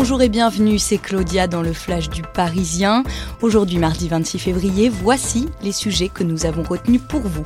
Bonjour et bienvenue, c'est Claudia dans le Flash du Parisien. Aujourd'hui, mardi 26 février, voici les sujets que nous avons retenus pour vous.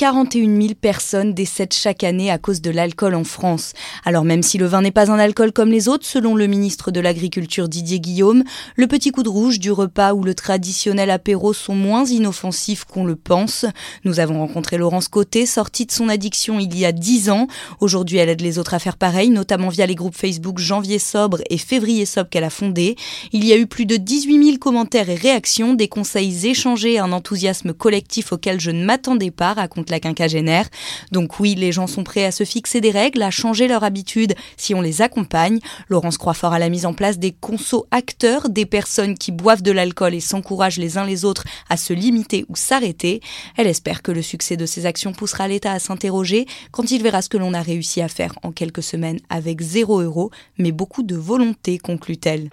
41 000 personnes décèdent chaque année à cause de l'alcool en France. Alors même si le vin n'est pas un alcool comme les autres, selon le ministre de l'Agriculture Didier Guillaume, le petit coup de rouge du repas ou le traditionnel apéro sont moins inoffensifs qu'on le pense. Nous avons rencontré Laurence Côté, sortie de son addiction il y a 10 ans. Aujourd'hui, elle aide les autres à faire pareil, notamment via les groupes Facebook Janvier Sobre et Février Sobre qu'elle a fondés. Il y a eu plus de 18 000 commentaires et réactions, des conseils échangés, un enthousiasme collectif auquel je ne m'attendais pas, la quinquagénaire. Donc oui, les gens sont prêts à se fixer des règles, à changer leur habitude si on les accompagne. Laurence croit fort à la mise en place des consos acteurs, des personnes qui boivent de l'alcool et s'encouragent les uns les autres à se limiter ou s'arrêter. Elle espère que le succès de ces actions poussera l'État à s'interroger quand il verra ce que l'on a réussi à faire en quelques semaines avec zéro euro, mais beaucoup de volonté, conclut-elle.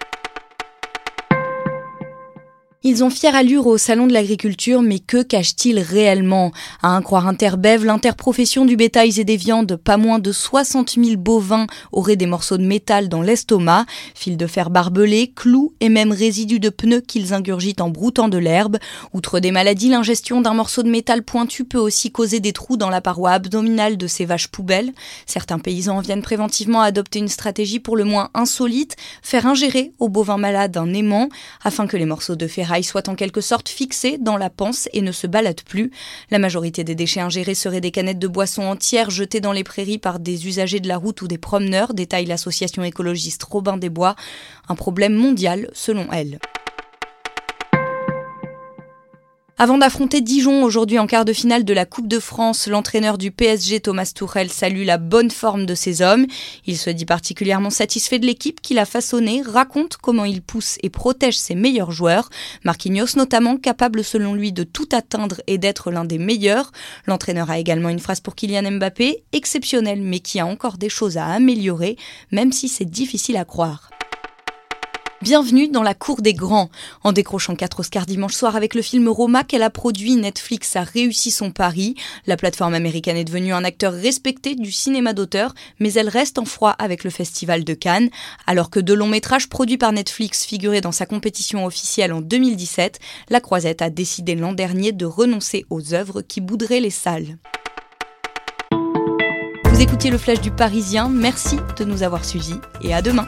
Ils ont fière allure au Salon de l'Agriculture, mais que cachent-ils réellement? À un croire Interbev, l'interprofession du bétail et des viandes, pas moins de 60 000 bovins auraient des morceaux de métal dans l'estomac, fils de fer barbelés, clous et même résidus de pneus qu'ils ingurgitent en broutant de l'herbe. Outre des maladies, l'ingestion d'un morceau de métal pointu peut aussi causer des trous dans la paroi abdominale de ces vaches poubelles. Certains paysans viennent préventivement adopter une stratégie pour le moins insolite, faire ingérer aux bovins malades un aimant, afin que les morceaux de soit en quelque sorte fixé dans la panse et ne se balade plus. La majorité des déchets ingérés seraient des canettes de boissons entières jetées dans les prairies par des usagers de la route ou des promeneurs, détaille l'association écologiste Robin des Bois. Un problème mondial selon elle. Avant d'affronter Dijon aujourd'hui en quart de finale de la Coupe de France, l'entraîneur du PSG Thomas Tuchel salue la bonne forme de ses hommes. Il se dit particulièrement satisfait de l'équipe qu'il a façonnée, raconte comment il pousse et protège ses meilleurs joueurs. Marquinhos notamment, capable selon lui de tout atteindre et d'être l'un des meilleurs. L'entraîneur a également une phrase pour Kylian Mbappé, exceptionnelle mais qui a encore des choses à améliorer, même si c'est difficile à croire. Bienvenue dans la cour des grands. En décrochant quatre Oscars dimanche soir avec le film Roma qu'elle a produit, Netflix a réussi son pari. La plateforme américaine est devenue un acteur respecté du cinéma d'auteur, mais elle reste en froid avec le Festival de Cannes. Alors que deux longs métrages produits par Netflix figuraient dans sa compétition officielle en 2017, la Croisette a décidé l'an dernier de renoncer aux œuvres qui boudraient les salles. Vous écoutiez le flash du Parisien, merci de nous avoir suivis et à demain.